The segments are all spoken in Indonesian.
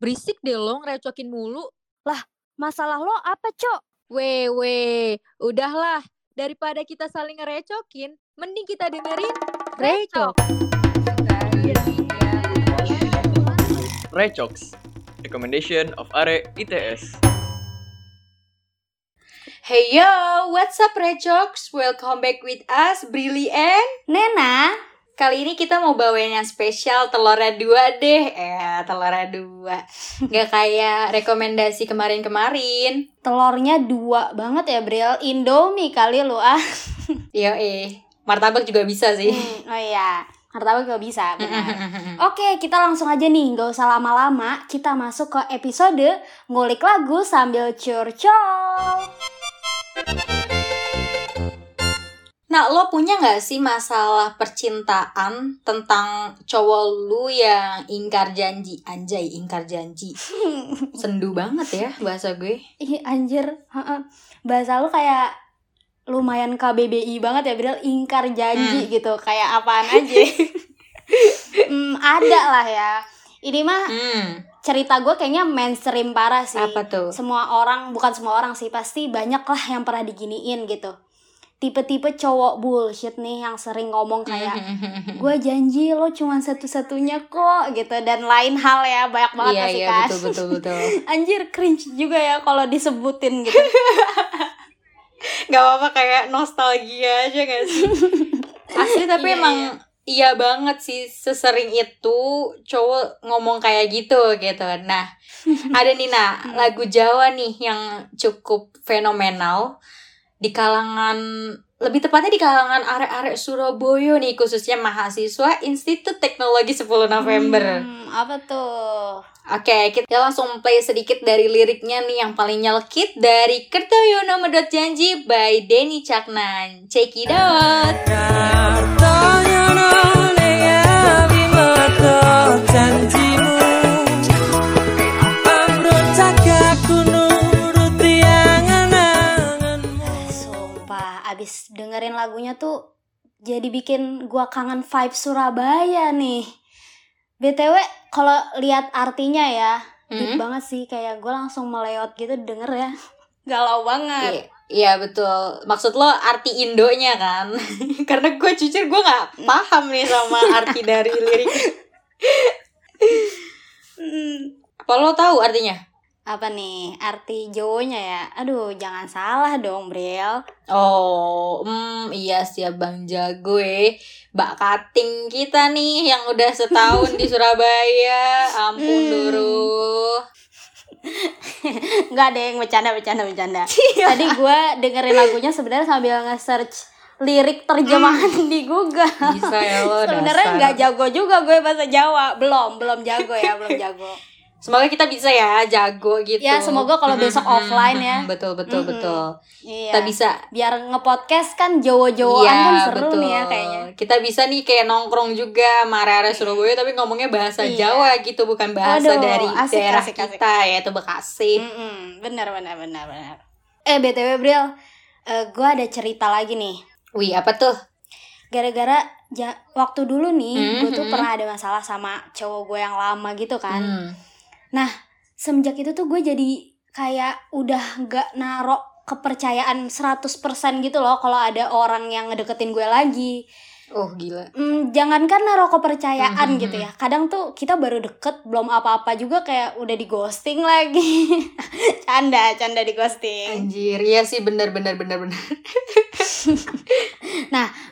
Berisik deh lo ngerecokin mulu. Masalah lo apa, Cok? Weh, weh. Udahlah. Daripada kita saling ngerecokin, mending kita dengerin Recok. Recox, recommendation of Are ITS. Hey yo, what's up Recox? Welcome back with us, Brilly and Nena, Kali ini kita mau bawain yang spesial telurnya dua deh Eh, telurnya dua Gak kayak rekomendasi kemarin-kemarin telurnya dua banget ya, Bril. Indomie kali lu ah. Yo eh, martabak juga bisa sih Hmm, oh iya, martabak juga bisa, benar. Oke, kita langsung aja nih, nggak usah lama-lama. Kita masuk ke episode ngulik lagu sambil curcol. Nah, lo punya gak sih masalah percintaan tentang cowok lu yang ingkar janji? Anjay, ingkar janji Sendu banget ya bahasa gue Ih, anjir. Bahasa lu kayak lumayan KBBI banget ya, Bril. Ingkar janji gitu. Kayak apaan aja. hmm, ada lah ya. Ini mah Hmm, cerita gue kayaknya mainstream parah sih. apa tuh? Semua orang, bukan semua orang sih, pasti banyak lah yang pernah diginiin gitu. Tipe-tipe cowok bullshit nih yang sering ngomong kayak gue janji lo cuma satu-satunya kok gitu dan lain hal ya banyak banget pasti iya, kan betul, betul, betul anjir cringe juga ya kalau disebutin gitu Gak apa-apa kayak nostalgia aja gak sih? Asli tapi Iya, emang iya. banget sih sesering itu cowok ngomong kayak gitu gitu. Nah, ada nih nah lagu Jawa nih yang cukup fenomenal di kalangan lebih tepatnya di kalangan arek-arek Surabaya nih khususnya mahasiswa Institut Teknologi 10 November. Hmm, apa tuh Oke, kita langsung play sedikit dari liriknya nih yang paling nyelkit dari Kertoyono Medot Janji by Denny Caknan. Check it out. sumpah abis dengerin lagunya tuh jadi bikin gua kangen vibe Surabaya nih btw kalau lihat artinya ya deep Hmm? banget sih kayak gue langsung meleot gitu denger ya galau banget Iya, Iya betul. Maksud lo arti Indonya kan? Karena gue jujur gue nggak paham nih sama arti dari lirik. Hmm, Apa lo tahu artinya? Apa nih arti Jawonya ya? Aduh jangan salah dong Bril. Oh, hmm, iya siap Bang Jago eh. Mbak Kating kita nih yang udah setahun di Surabaya. Ampun Hmm. Duru. nggak ada yang bercanda bercanda. Bercanda tadi gue dengerin lagunya sebenarnya sambil nge-search lirik terjemahan di Google. Bisa ya lo sebenarnya nggak jago juga gue bahasa Jawa. Belum belum jago ya belum jago Semoga kita bisa ya jago gitu. Ya, semoga kalau besok offline ya. Betul betul Mm-mm. betul. iya Kita bisa biar ngepodcast kan Jawa-Jawaan Iya, kan seru nih ya kayaknya Kita bisa nih kayak nongkrong juga sama area Surabaya tapi ngomongnya bahasa Iya. Jawa gitu bukan bahasa Waduh, dari asik, daerah asik, asik. kita yaitu Bekasi. Mm-mm, benar benar benar benar eh btw Bril eh, gue ada cerita lagi nih Wih, apa tuh? gara-gara ja- waktu dulu nih gue tuh pernah ada masalah sama cowok gue yang lama gitu kan Hmm. semenjak itu tuh gue jadi kayak udah nggak narok kepercayaan 100% gitu loh kalau ada orang yang ngedeketin gue lagi Oh, gila. Hmm, jangankan naruh kepercayaan gitu mhm. ya kadang tuh kita baru deket belum apa-apa juga kayak udah di ghosting lagi canda canda di ghosting Anjir, iya sih bener bener bener bener.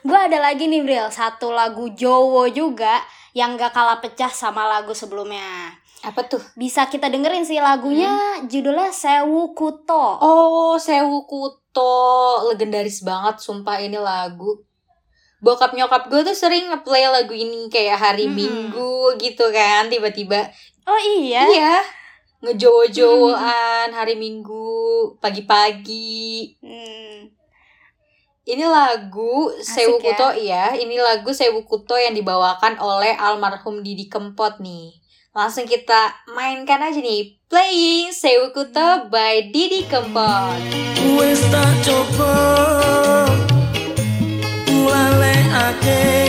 gue ada lagi nih Bril satu lagu Jowo juga yang gak kalah pecah sama lagu sebelumnya Apa tuh? bisa kita dengerin sih lagunya judulnya Sewu Kuto Oh, Sewu Kuto. Legendaris banget sumpah ini lagu. Bokap nyokap gue tuh sering ngeplay lagu ini kayak hari Mhm. Minggu gitu kan. Tiba-tiba oh iya Iya. Ngejowo-jowoan hari Minggu pagi-pagi. Hmm. Ini lagu Sewu Asik ya. Kuto iya, ini lagu Sewu Kuto yang dibawakan oleh almarhum Didi Kempot nih. Langsung kita mainkan aja nih. Playing Sewu Kuto by Didi Kempot. Wis tak coba jenengmu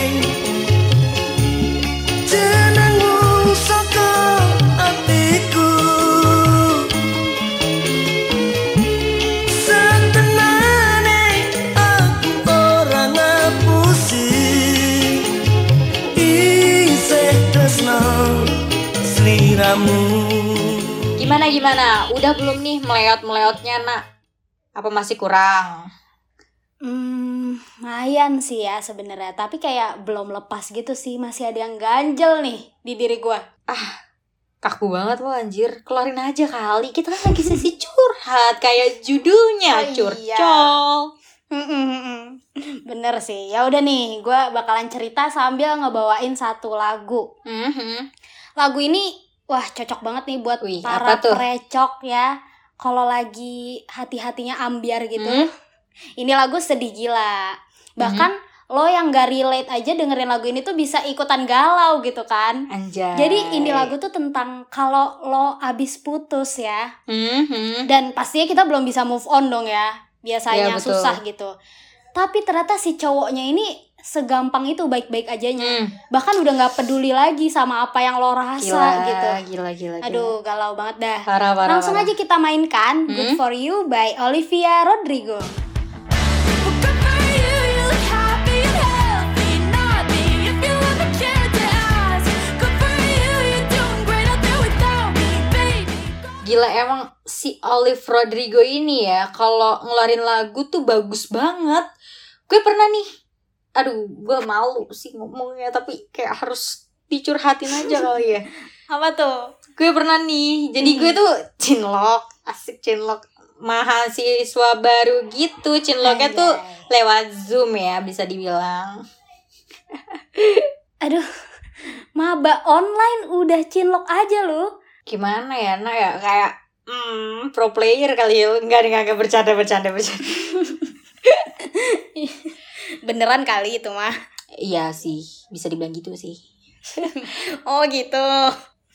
liramu Gimana gimana? Udah belum nih meleot-meleotnya, Nak? Apa masih kurang? Hmm, lumayan sih ya sebenarnya, tapi kayak belum lepas gitu sih, masih ada yang ganjel nih di diri gua. Kaku banget lo anjir. Keluarin aja kali. Kita kan lagi sesi curhat kayak judulnya Oh, iya. curcol. Mm-mm-mm. Bener sih. Ya udah nih, gua bakalan cerita sambil ngebawain satu lagu. Mhm. Lagu ini wah cocok banget nih buat Wih, para apa tuh? perecok ya. Kalau lagi hati-hatinya ambiar gitu. Hmm? Ini lagu sedih gila. Bahkan lo yang gak relate aja dengerin lagu ini tuh bisa ikutan galau gitu kan. Anjay. Jadi ini lagu tuh tentang kalau lo abis putus ya. Mhm. Dan pastinya kita belum bisa move on dong ya. Biasanya betul. susah gitu. Tapi ternyata si cowoknya ini segampang itu baik-baik ajanya. Hmm. Bahkan udah nggak peduli lagi sama apa yang lo rasa Gila, gitu. gila, gila, gila. Aduh, galau banget dah. Parah, parah, Langsung parah. aja kita mainkan Hmm? Good For You by Olivia Rodrigo. Gila emang si Olive Rodrigo ini ya kalau ngeluarin lagu tuh bagus banget. Gue pernah nih, aduh gue malu sih ngomongnya tapi kayak harus dicurhatin aja kali ya. Apa tuh? Gue pernah nih, jadi gue tuh cinlok, asik cinlok mahasiswa baru gitu. Cinloknya tuh lewat Zoom ya bisa dibilang. Aduh, maba online udah cinlok aja lu. Gimana ya, nah ya kayak hmm, pro player kali ya. Enggak, enggak, enggak bercanda, bercanda, bercanda. Beneran kali itu mah. Iya sih, bisa dibilang gitu sih. Oh gitu.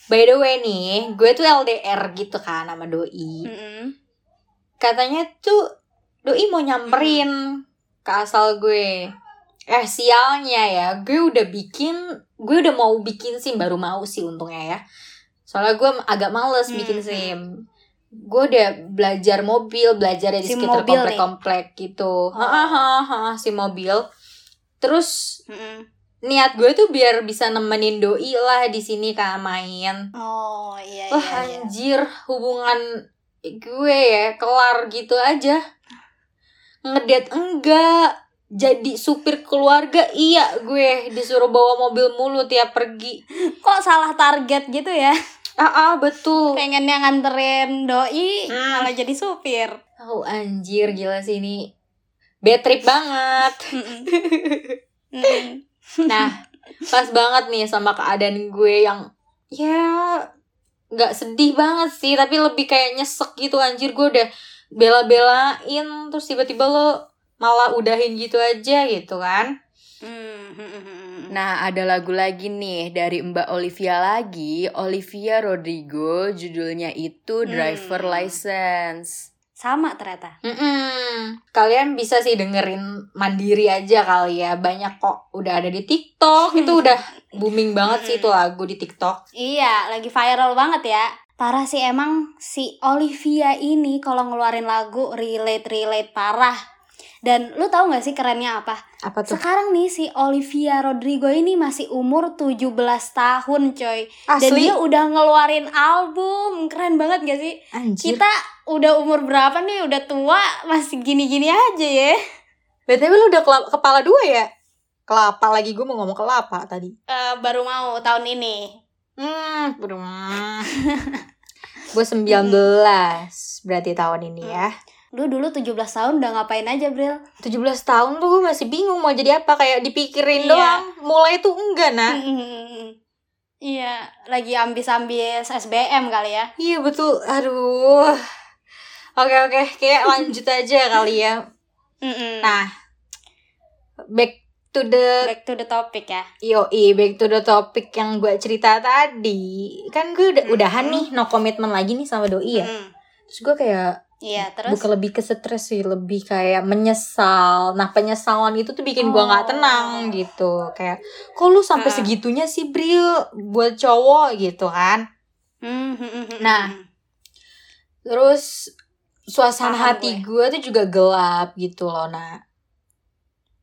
By the way nih, gue tuh LDR gitu kan sama Doi. Mm-mm. Katanya tuh Doi mau nyamperin ke asal gue. Eh sialnya ya, gue udah bikin, gue udah mau bikin SIM baru mau sih untungnya ya. Soalnya gue agak males Hmm, bikin hmm. SIM. Gue udah belajar mobil, belajar di SIM sekitar mobil nih? komplek-komplek gitu. Oh. Hahaha, SIM mobil. Terus Mm-mm. niat gue tuh biar bisa nemenin doi lah di sini kan main. Oh iya Wah iya. iya. anjir hubungan gue ya kelar gitu aja. Ngedet enggak. Jadi supir keluarga iya gue disuruh bawa mobil mulu tiap pergi. Kok salah target gitu ya? Ah, ah betul. Pengennya nganterin doi Hmm. malah jadi supir. Oh anjir gila sih ini. Bad trip banget. Nah, pas banget nih sama keadaan gue yang ya nggak sedih banget sih, tapi lebih kayak nyesek gitu anjir gue udah bela-belain terus tiba-tiba lo malah udahin gitu aja gitu kan. Nah, ada lagu lagi nih dari Mbak Olivia lagi, Olivia Rodrigo, judulnya itu Driver Hmm. License. Sama ternyata. Mm-mm. Kalian bisa sih dengerin mandiri aja kali ya. Banyak kok udah ada di TikTok. Itu udah booming banget sih itu lagu di TikTok. Iya, lagi viral banget ya. Parah sih emang si Olivia ini kalau ngeluarin lagu relate-relate parah. Dan lu tahu gak sih kerennya apa? Apa tuh? Sekarang nih si Olivia Rodrigo ini masih umur 17 tahun coy Dan Asli? dia udah ngeluarin album Keren banget gak sih? Anjir. Kita udah umur berapa nih? Udah tua masih gini-gini aja ya BTW lu udah kepala dua ya? Kelapa lagi gue mau ngomong kelapa tadi. Eh, Baru mau tahun ini Hmm, belum. gue 19 berarti tahun ini ya. Lu dulu 17 tahun udah ngapain aja Bril? 17 tahun tuh gue masih bingung mau jadi apa kayak dipikirin Iya. doang. Mulai tuh enggak nah. Iya, lagi ambis-ambis SBM kali ya Iya betul. Aduh. Oke oke, kayak lanjut aja kali ya. Mm-mm. Nah, back to the Back to the topic ya Yoi, back to the topic yang gue cerita tadi. Kan gue udah udahan nih, no komitmen lagi nih sama doi ya. Mm. Terus gue kayak Iya, terus bukan lebih ke stres sih, lebih kayak menyesal. Nah, penyesalan itu tuh bikin gua nggak Oh. tenang gitu. Kayak kok lu sampai Ah. segitunya sih, Bril, buat cowok gitu kan. Hmm, hmm, hmm, Nah. Terus suasana Paham hati gue. gue tuh juga gelap gitu loh, nah.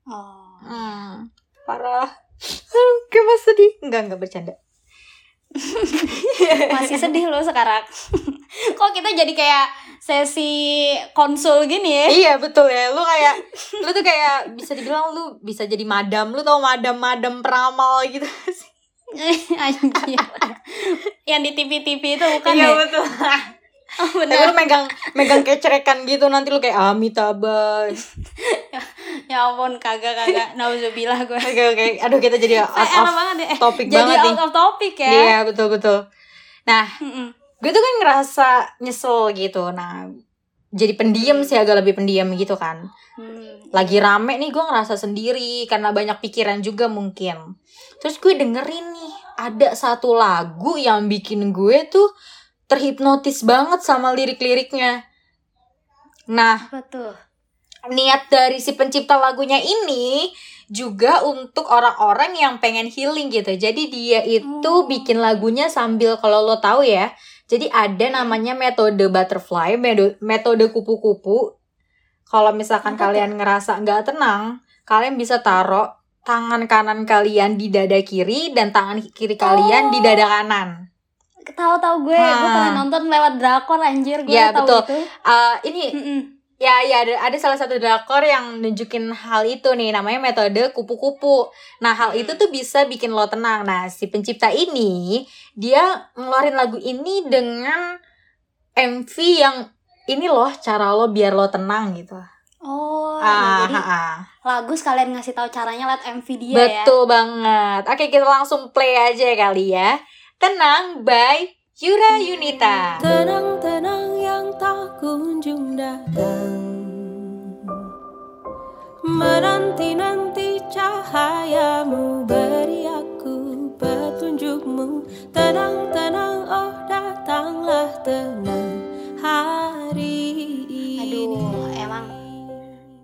Oh. Hmm, parah. Aduh, kayak sedih. Enggak, enggak bercanda. Masih sedih lo sekarang. Kok kita jadi kayak sesi konsul gini ya? Iya betul ya, lu kayak lu tuh kayak bisa dibilang lu bisa jadi madam, lu tau madam-madam peramal gitu sih. Anjir. Yang di TV-TV itu bukan iya ya? betul. Oh, Tapi benar. lu megang megang kecerekan gitu nanti lu kayak Amitabha. Ya ampun, kagak kagak. Nauzubillah gue. Oke oke, aduh kita jadi out of banget topik jadi banget nih. out of topic ya. Iya betul betul. Nah, gue tuh kan ngerasa nyesel gitu. Nah, jadi pendiam sih agak lebih pendiam gitu kan. Hmm. Lagi rame nih gue ngerasa sendiri karena banyak pikiran juga mungkin. Terus gue dengerin nih ada satu lagu yang bikin gue tuh terhipnotis banget sama lirik-liriknya. Nah, Apa tuh? Niat dari si pencipta lagunya ini juga untuk orang-orang yang pengen healing gitu. Jadi dia itu Oh. bikin lagunya sambil kalau lo tahu ya. Jadi ada namanya metode butterfly, metode kupu-kupu. Kalau misalkan kalian ngerasa nggak tenang, kalian bisa taruh tangan kanan kalian di dada kiri dan tangan kiri kalian di Oh. dada kanan. Tahu-tahu gue, gue Hah. pernah nonton lewat drakor anjir, gue Iya, tahu betul. itu. Eh, ini Mm-mm. Ya, ya ada, ada salah satu drakor yang nunjukin hal itu nih, namanya metode kupu-kupu. Nah, hal itu tuh bisa bikin lo tenang. Nah, si pencipta ini, dia ngeluarin lagu ini dengan MV yang ini loh cara lo biar lo tenang gitu. Oh, Ah, jadi ah, ah. lagu sekalian ngasih tahu caranya lewat MV dia ya. Betul banget. Oke, kita langsung play aja kali ya. Tenang by Yura Yunita. Tenang-tenang yang tak kunjung datang Menanti-nanti cahayamu Beri aku petunjukmu Tenang-tenang oh datanglah tenang hari ini Aduh, emang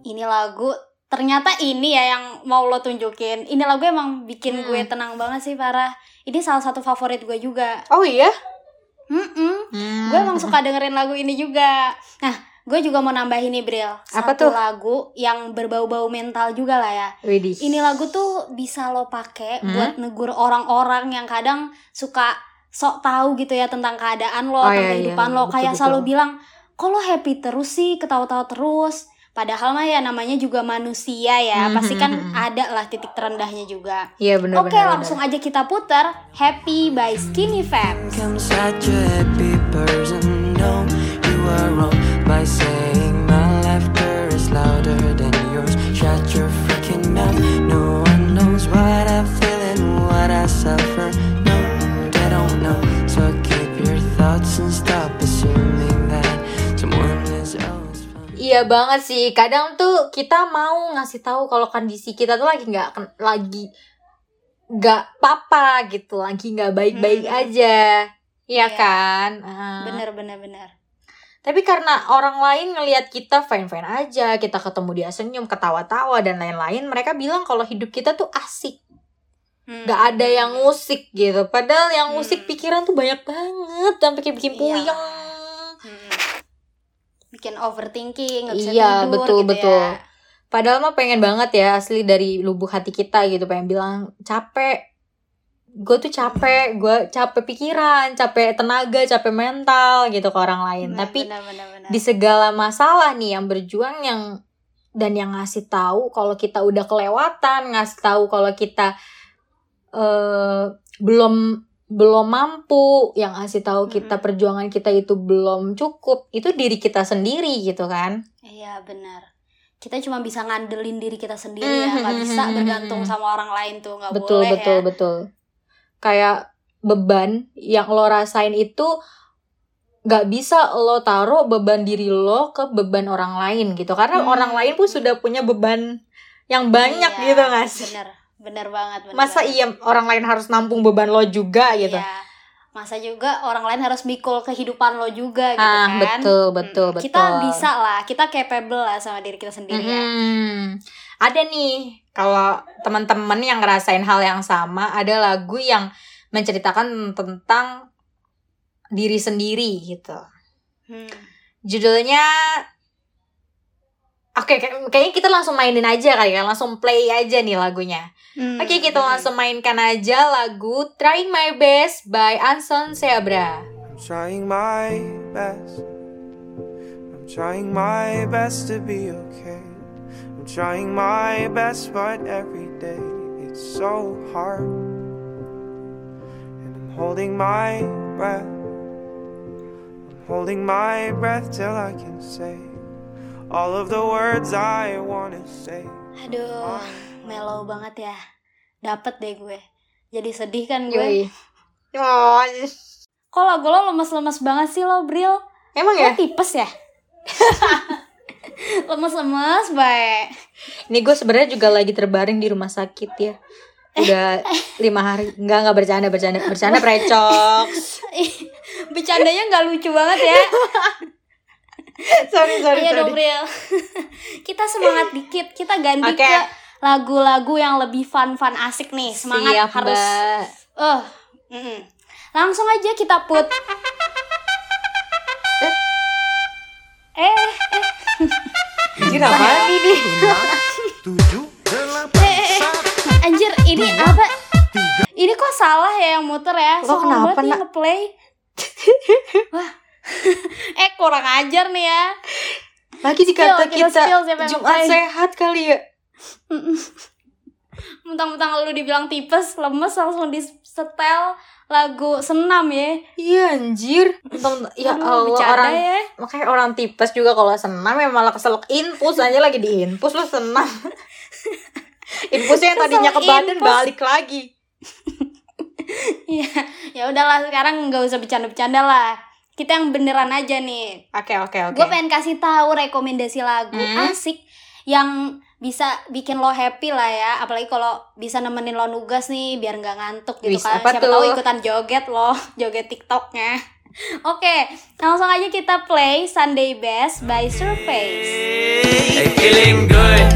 ini lagu ternyata ini ya yang mau lo tunjukin. Ini lagu emang bikin Hmm. gue tenang banget sih parah. Ini salah satu favorit gue juga. Oh iya? Mm-mm. Hmm. Gue emang suka dengerin lagu ini juga. Nah, gue juga mau nambahin nih Bril. Apa Satu tuh? lagu yang berbau-bau mental juga lah ya. Widih. Ini lagu tuh bisa lo pakai Hmm? buat negur orang-orang yang kadang suka sok tahu gitu ya tentang keadaan lo, Oh, tentang iya, kehidupan iya, lo. betul, Kayak betul. selalu bilang, kok lo happy terus sih, ketawa-tawa terus. Padahal mah ya namanya juga manusia ya. Hmm, Pasti kan hmm, hmm. ada lah titik terendahnya juga. Iya benar Oke, langsung aja kita putar Happy by Skinny Fam. I'm such a happy person. Iya banget sih. Kadang tuh kita mau ngasih tahu kalau kondisi kita tuh lagi nggak lagi nggak papa gitu, lagi nggak baik-baik Hmm. aja. Iya Iya. kan? Bener, bener, bener. Tapi karena orang lain ngelihat kita fine-fine aja, kita ketemu dia senyum, ketawa-tawa dan lain-lain, mereka bilang kalau hidup kita tuh asik, Hmm. nggak ada yang ngusik gitu. Padahal yang ngusik Hmm. pikiran tuh banyak banget, sampai bikin Iya. puyeng. Bikin overthinking, nggak bisa Iya, tidur betul, gitu betul. ya. Padahal mah pengen banget ya asli dari lubuk hati kita gitu pengen bilang capek. Gue tuh capek, gue capek pikiran, capek tenaga, capek mental gitu ke orang lain. Bener, Tapi bener, bener, bener. di segala masalah nih yang berjuang yang dan yang ngasih tahu kalau kita udah kelewatan, ngasih tahu kalau kita eh belum belum mampu, yang ngasih tahu kita Mm-mm. perjuangan kita itu belum cukup, itu diri kita sendiri gitu kan. Iya benar. Kita cuma bisa ngandelin diri kita sendiri ya, nggak Mhm, bisa mhm, bergantung sama orang lain tuh, nggak betul boleh betul ya. betul kayak beban yang lo rasain itu nggak bisa lo taruh beban diri lo ke beban orang lain gitu karena Hmm. orang lain pun sudah punya beban yang banyak Iya, gitu nggak sih Bener, bener banget. Bener masa banget. iya orang lain harus nampung beban lo juga gitu Iya. Masa juga orang lain harus mikul kehidupan lo juga gitu ah kan. betul betul Mm, betul Kita bisa lah, kita capable lah sama diri kita sendiri ya. Mm-mm. ada nih kalau teman-teman yang ngerasain hal yang sama ada lagu yang menceritakan tentang diri sendiri gitu Hmm. Judulnya Oke, kayak- kayaknya kita langsung mainin aja kali ya, langsung play aja nih lagunya. Hmm. Oke, kita langsung mainkan aja lagu Trying My Best by Anson Seabra. I'm trying my best. I'm trying my best to be okay. I'm trying my best, but every day it's so hard. And I'm holding my breath. I'm holding my breath till I can say all of the words I want to say. Aduh, mellow banget ya. Dapet deh gue. Jadi sedih kan gue. Oh, Kok lagu lo lemes-lemes banget sih lo, Bril? emang Lo ya? tipes ya? lemes-lemes baik. Ini gue sebenarnya juga lagi terbaring di rumah sakit ya. Udah lima hari. Enggak, enggak bercanda, bercanda. Bercanda precok. Bercandanya nggak lucu banget ya. sorry, sorry, Iya sorry. dong, Bril. Kita semangat dikit. Kita ganti Oke. ke lagu-lagu yang lebih fun-fun asik nih. Semangat Siap, harus. Eh, mm-mm. langsung aja kita put. Eh, eh, Anjir, apaan ini? eh, eh, anjir, ini apa? Ini kok salah ya yang muter ya? Lo Soal kenapa, nih Nak? ngeplay. Wah, eh kurang ajar nih ya. Lagi dikata Spill, kita kita spill siapa yang Jumat ngeplay. sehat kali ya. Mentang-mentang lu dibilang tipes, lemes langsung di setel lagu senam ya. Iya anjir. Untung- Ya Allah orang ya. makanya orang tipes juga kalau senam ya malah keselak infus aja lagi di infus lu senam. Infusnya yang tadinya ke badan infus. balik lagi. Iya, ya udahlah sekarang nggak usah bercanda-bercanda lah. Kita yang beneran aja nih. Oke oke oke. Gue pengen kasih tahu rekomendasi lagu Hmm. asik yang bisa bikin lo happy lah ya. Apalagi kalau bisa nemenin lo nugas nih biar nggak ngantuk gitu Wis, kan. apa Siapa tuh? tahu ikutan joget lo, joget TikToknya. Oke, langsung aja kita play Sunday Best by Surface. Hey, feeling good,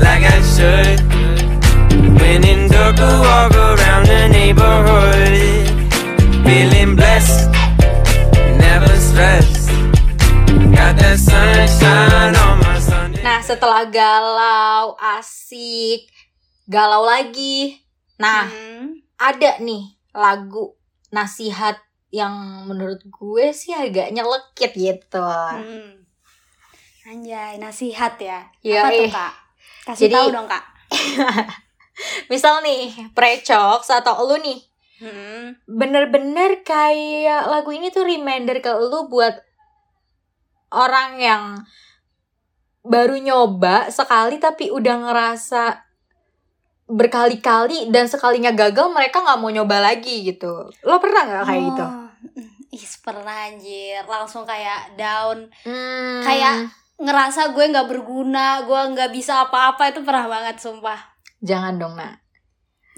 like I should. When in dark, I walk around the neighborhood. Feeling blessed, never stressed. Got that sunshine on my Sunday. Nah setelah galau asik galau lagi. Nah Hmm. ada nih lagu nasihat yang menurut gue sih agak nyelekit gitu. Hmm. Anjay, nasihat ya. Iya, Apa tuh, eh. Kak? Kasih Jadi- tahu dong, Kak. Misal nih precok atau lu nih. Bener-bener kayak lagu ini tuh reminder ke lu buat orang yang baru nyoba sekali tapi udah ngerasa berkali-kali dan sekalinya gagal mereka nggak mau nyoba lagi gitu lo pernah nggak kayak gitu Oh, Ih, pernah anjir. Langsung kayak down. Hmm, Kayak ngerasa gue nggak berguna, gue nggak bisa apa-apa itu pernah banget sumpah. jangan dong nak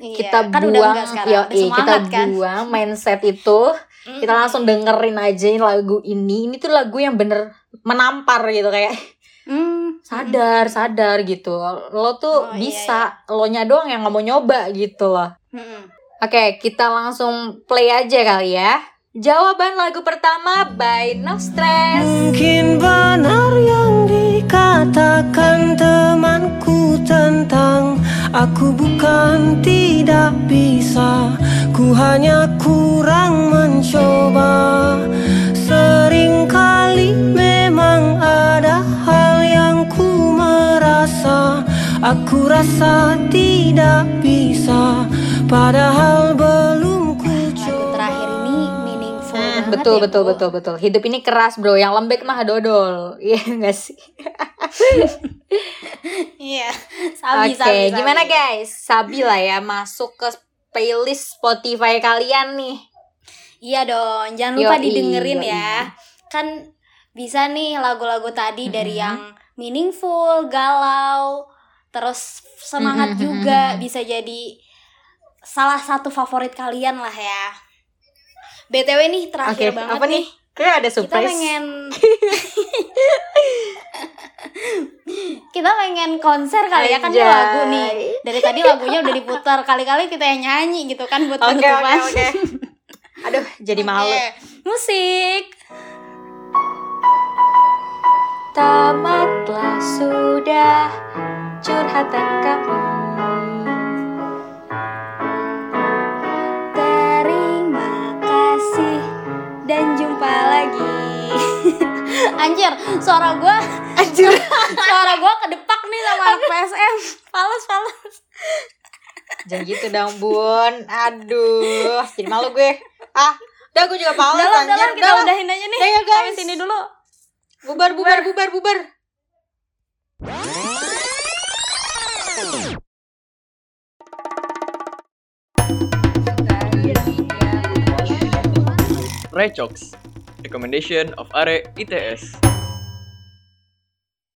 Iya, kita kan buang udah enggak sekarang, yo, udah iya, kita kan. buang mindset itu kita Mm-mm. langsung dengerin aja ini lagu ini ini tuh lagu yang bener menampar gitu kayak Mm. sadar sadar gitu lo tuh Oh, iya, bisa lo nya doang yang nggak mau nyoba gitu loh Mm-mm. oke kita langsung play aja kali ya jawaban lagu pertama by No Stress Mungkin benar yang dikatakan temanku tentang Aku bukan tidak bisa Ku hanya kurang mencoba. Seringkali memang ada hal yang ku merasa Aku rasa tidak bisa. Padahal belum ku Lagu coba. terakhir ini meaningful Hmm, banget betul ya, betul Bu. betul betul. Hidup ini keras bro. Yang lembek mah dodol. Iya enggak sih Iya. Sabi, Oke, sabi, sabi. gimana guys? Sabi lah ya masuk ke playlist Spotify kalian nih. Iya dong, jangan lupa Yoi, didengerin yoi. ya. Kan bisa nih lagu-lagu tadi dari Mhm. yang meaningful, galau, terus semangat Mhm, juga bisa jadi salah satu favorit kalian lah ya. BTW nih terakhir banget apa nih? Kayak ada Kita surprise. pengen Kita pengen konser kali ya kan ini Anjay. lagu nih. Dari tadi lagunya udah diputar kali-kali kita yang nyanyi gitu kan buat oke, penutupan. oke. Aduh, jadi malu. Oke, Musik. Tamatlah sudah curhatan kami. Terima kasih dan jumpa lagi. Anjir, suara gua Anjir. suara gua kedepak nih sama anak PSM. Fals, fals. Jangan gitu dong, Bun. Aduh, jadi malu gue. Ah, udah gue juga lah, udah anjir. lah, kita Udah lah. udahin aja nih. Udah ya, guys. Sampai sini dulu. Bubar, bubar, bubar, bubar. Recox, recommendation of Are ITS.